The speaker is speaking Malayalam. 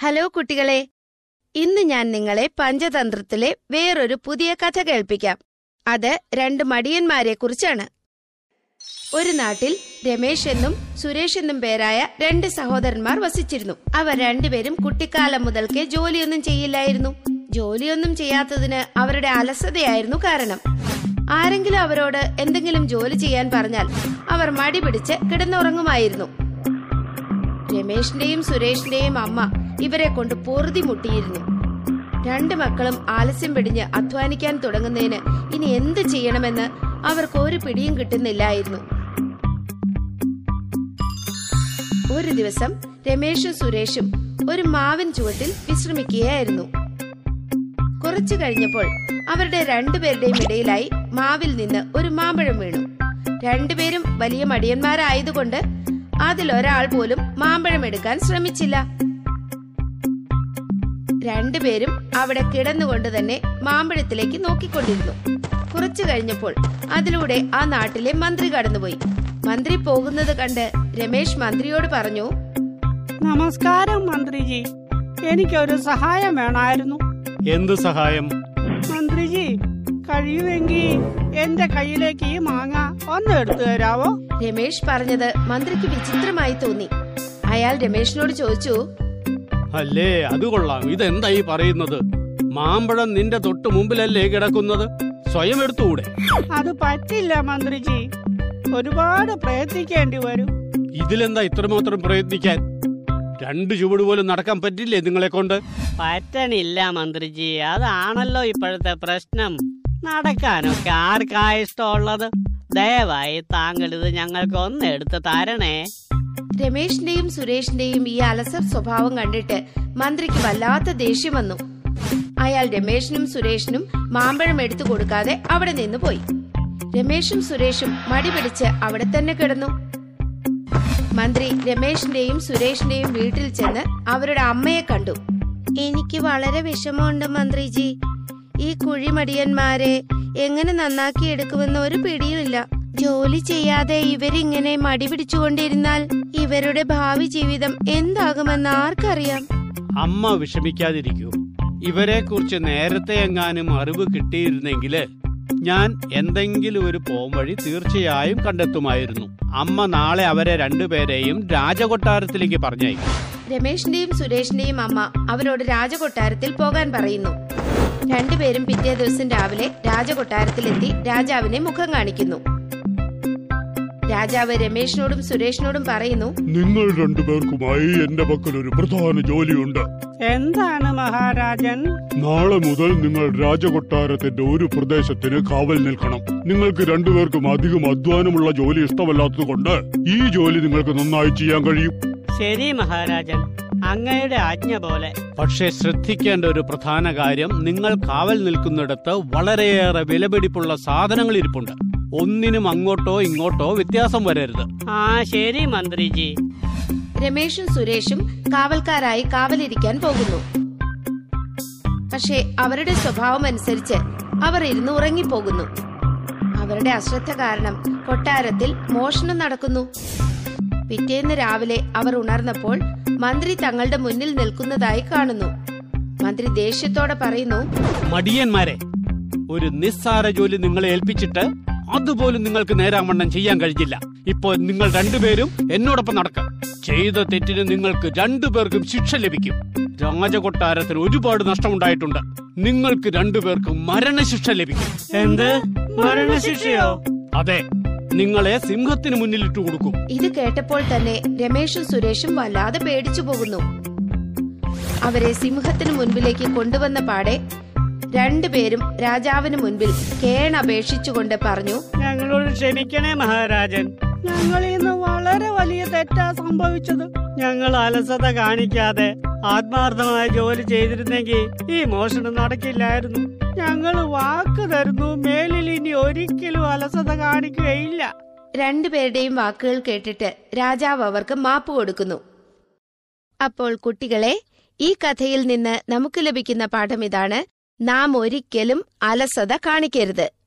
ഹലോ കുട്ടികളെ. ഇന്ന് ഞാൻ നിങ്ങളെ പഞ്ചതന്ത്രത്തിലെ വേറൊരു പുതിയ കഥ കേൾപ്പിക്കാം. അത് രണ്ട് മടിയന്മാരെ കുറിച്ചാണ് ഒരു നാട്ടിൽ രമേശ് എന്നും സുരേഷ് എന്നും പേരായ രണ്ട് സഹോദരന്മാർ വസിച്ചിരുന്നു. അവർ രണ്ടുപേരും കുട്ടിക്കാലം മുതൽക്കേ ജോലിയൊന്നും ചെയ്യില്ലായിരുന്നു. ജോലിയൊന്നും ചെയ്യാത്തതിന് അവരുടെ അലസതയായിരുന്നു കാരണം. ആരെങ്കിലും അവരോട് എന്തെങ്കിലും ജോലി ചെയ്യാൻ പറഞ്ഞാൽ അവർ മടി പിടിച്ച് കിടന്നുറങ്ങുമായിരുന്നു. രമേശിന്റെയും സുരേഷിന്റെയും അമ്മ ഇവരെ കൊണ്ട് പൊറുതി മുട്ടിയിരുന്നു. രണ്ടു മക്കളും ആലസ്യം പിടിഞ്ഞ് അധ്വാനിക്കാൻ തുടങ്ങുന്നതിന് ഇനി എന്ത് ചെയ്യണമെന്ന് അവർക്ക് ഒരു പിടിയും കിട്ടുന്നില്ലായിരുന്നു. ഒരു ദിവസം രമേശും സുരേഷും ഒരു മാവിൻ ചുവട്ടിൽ വിശ്രമിക്കുകയായിരുന്നു. കുറച്ചു കഴിഞ്ഞപ്പോൾ അവരുടെ രണ്ടുപേരുടെയും ഇടയിലായി മാവിൽ നിന്ന് ഒരു മാമ്പഴം വീണു. രണ്ടുപേരും വലിയ മടിയന്മാരായതുകൊണ്ട് അതിലൊരാൾ പോലും മാമ്പഴം എടുക്കാൻ ശ്രമിച്ചില്ല. രണ്ടുപേരും അവിടെ കിടന്നുകൊണ്ട് തന്നെ മാമ്പഴത്തിലേക്ക് നോക്കിക്കൊണ്ടിരുന്നു. കുറച്ചു കഴിഞ്ഞപ്പോൾ അതിലൂടെ ആ നാട്ടിലെ മന്ത്രി കടന്നുപോയി. മന്ത്രി പോകുന്നത് കണ്ട് രമേശ് മന്ത്രിയോട് പറഞ്ഞു നമസ്കാരം മന്ത്രിജി. എനിക്കൊരു സഹായം വേണമായിരുന്നു എന്ത് സഹായം? മന്ത്രിജി കഴിയുമെങ്കിൽ എന്റെ കയ്യിലേക്ക് ഈ മാങ്ങ ഒന്ന് എടുത്തു തരാവോ? രമേശ് പറഞ്ഞത് മന്ത്രിക്ക് വിചിത്രമായി തോന്നി. അയാൾ രമേശിനോട് ചോദിച്ചു അല്ലേ അത് കൊള്ളാം. ഇതെന്തായി പറയുന്നത്? മാമ്പഴം നിന്റെ തൊട്ട് മുമ്പിലല്ലേ കിടക്കുന്നത്? സ്വയം എടുത്തുകൂടെ. അത് പറ്റില്ല മന്ത്രിജി. ഒരുപാട് പ്രയത്നിക്കേണ്ടി വരും. ഇതിലെന്താ ഇത്രമാത്രം പ്രയത്നിക്കാൻ? രണ്ട് ചുവട് പോലും നടക്കാൻ പറ്റില്ലേ നിങ്ങളെ കൊണ്ട്? പറ്റണില്ല മന്ത്രിജി. അതാണല്ലോ ഇപ്പോഴത്തെ പ്രശ്നം. നടക്കാനൊക്കെ ആർക്കാ ഇഷ്ടമുള്ളത്? ദയവായി താങ്കൾ ഇത് ഞങ്ങൾക്ക് ഒന്ന് എടുത്ത് തരണേ. രമേശിന്റെയും സുരേഷിന്റെയും ഈ അലസ സ്വഭാവം കണ്ടിട്ട് മന്ത്രിക്ക് വല്ലാത്ത ദേഷ്യം വന്നു. അയാൾ രമേശിനും സുരേഷിനും മാമ്പഴം എടുത്തു കൊടുക്കാതെ അവിടെ നിന്ന് പോയി. രമേശും സുരേഷും മടി പിടിച്ച് അവിടെ തന്നെ കിടന്നു. മന്ത്രി രമേശിന്റെയും സുരേഷിന്റെയും വീട്ടിൽ ചെന്ന് അവരുടെ അമ്മയെ കണ്ടു. എനിക്ക് വളരെ വിഷമമുണ്ട് മന്ത്രിജി. ഈ കുഴിമടിയന്മാരെ എങ്ങനെ നന്നാക്കി എടുക്കുമെന്ന് ഒരു പിടിയുമില്ല. ജോലി ചെയ്യാതെ ഇവരിങ്ങനെ മടി പിടിച്ചുകൊണ്ടിരുന്നാൽ ഇവരുടെ ഭാവി ജീവിതം എന്താകുമെന്ന് ആർക്കറിയാം? അമ്മ വിഷമിക്കാതിരിക്കൂ. ഇവരെ കുറിച്ച് നേരത്തെ എങ്ങാനും അറിവ് കിട്ടിയിരുന്നെങ്കിൽ ഞാൻ എന്തെങ്കിലും ഒരു പോംവഴി തീർച്ചയായും കണ്ടെത്തുമായിരുന്നു. അമ്മ നാളെ അവരെ രണ്ടുപേരെയും രാജകൊട്ടാരത്തിലേക്ക് പറഞ്ഞയക്കും. രമേശിന്റെയും സുരേഷിന്റെയും അമ്മ അവരോട് രാജകൊട്ടാരത്തിൽ പോകാൻ പറയുന്നു. രണ്ടുപേരും പിറ്റേ ദിവസം രാവിലെ രാജകൊട്ടാരത്തിലെത്തി രാജാവിനെ മുഖം കാണിക്കുന്നു. രാജാവ് രമേശിനോടും സുരേഷിനോടും പറയുന്നു നിങ്ങൾ രണ്ടുപേർക്കുമായി എന്റെ പക്കൽ ഒരു പ്രധാന ജോലിയുണ്ട്. എന്താണ് മഹാരാജൻ? നാളെ മുതൽ നിങ്ങൾ രാജകൊട്ടാരത്തിന്റെ ഒരു പ്രദേശത്തിന് കാവൽ നിൽക്കണം. നിങ്ങൾക്ക് രണ്ടുപേർക്കും അധികം അധ്വാനമുള്ള ജോലി ഇഷ്ടമല്ലാത്തതുകൊണ്ട് ഈ ജോലി നിങ്ങൾക്ക് നന്നായി ചെയ്യാൻ കഴിയും. ശരി മഹാരാജൻ അങ്ങയുടെ ആജ്ഞ പോലെ. പക്ഷേ ശ്രദ്ധിക്കേണ്ട ഒരു പ്രധാന കാര്യം നിങ്ങൾ കാവൽ നിൽക്കുന്നിടത്ത് വളരെയേറെ വിലപിടിപ്പുള്ള സാധനങ്ങൾ ഇരിപ്പുണ്ട്. ഒന്നിനും അങ്ങോട്ടോ ഇങ്ങോട്ടോ വ്യത്യാസം വരരുത്. ആ ശരി മന്ത്രിജി. രമേശും സുരേഷും കാവൽക്കാരായി കാവലിരിക്കാൻ പോകുന്നു. പക്ഷേ അവരുടെ സ്വഭാവം അനുസരിച്ച് അവർ ഇരുന്ന് ഉറങ്ങിപ്പോകുന്നു. അവരുടെ അശ്രദ്ധ കാരണം കൊട്ടാരത്തിൽ മോഷണം നടക്കുന്നു. പിറ്റേന്ന് രാവിലെ അവർ ഉണർന്നപ്പോൾ മന്ത്രി തങ്ങളുടെ മുന്നിൽ നിൽക്കുന്നതായി കാണുന്നു. മന്ത്രി ദേഷ്യത്തോടെ പറയുന്നു മടിയന്മാരെ ഒരു നിസ്സാര ജോലി നിങ്ങളെ ഏൽപ്പിച്ചിട്ട് അതുപോലും നിങ്ങൾക്ക് നേരാമണ്ണം ചെയ്യാൻ കഴിഞ്ഞില്ല. ഇപ്പോൾ നിങ്ങൾ രണ്ടുപേരും എന്നോടൊപ്പം നടക്കാം. ചെയ്ത തെറ്റിന് നിങ്ങൾക്ക് രണ്ടുപേർക്കും ശിക്ഷ ലഭിക്കും. രാജകൊട്ടാരത്തിന് ഒരുപാട് നഷ്ടമുണ്ടായിട്ടുണ്ട്. നിങ്ങൾക്ക് രണ്ടുപേർക്കും മരണശിക്ഷ ലഭിക്കും. എന്ത്? മരണശിക്ഷയോ? അതെ നിങ്ങളെ സിംഹത്തിന് മുന്നിലിട്ട് കൊടുക്കും. ഇത് കേട്ടപ്പോൾ തന്നെ രമേശും സുരേഷും വല്ലാതെ പേടിച്ചു പോകുന്നു. അവരെ സിംഹത്തിന് മുൻപിലേക്ക് കൊണ്ടുവന്ന പാടെ രണ്ടുപേരും രാജാവിന് മുൻപിൽ കേണപേക്ഷിച്ചുകൊണ്ട് പറഞ്ഞു ഞങ്ങളോട് ക്ഷമിക്കണേ മഹാരാജൻ. ഞങ്ങൾ ഇന്ന് വളരെ വലിയ തെറ്റാ സംഭവിച്ചത്. ഞങ്ങൾ അലസത കാണിക്കാതെ ആത്മാർത്ഥമായ ജോലി ചെയ്തിരുന്നെങ്കിൽ ഈ മോഷണം നടക്കില്ലായിരുന്നു. ഞങ്ങൾ വാക്ക് തരുന്നു മേലിൽ ഇനി ഒരിക്കലും അലസത കാണിക്കുകയില്ല. രണ്ടുപേരുടെയും വാക്കുകൾ കേട്ടിട്ട് രാജാവ് അവർക്ക് മാപ്പ് കൊടുക്കുന്നു. അപ്പോൾ കുട്ടികളെ ഈ കഥയിൽ നിന്ന് നമുക്ക് ലഭിക്കുന്ന പാഠം ഇതാണ്. നാം ഒരിക്കലും അലസത കാണിക്കരുത്.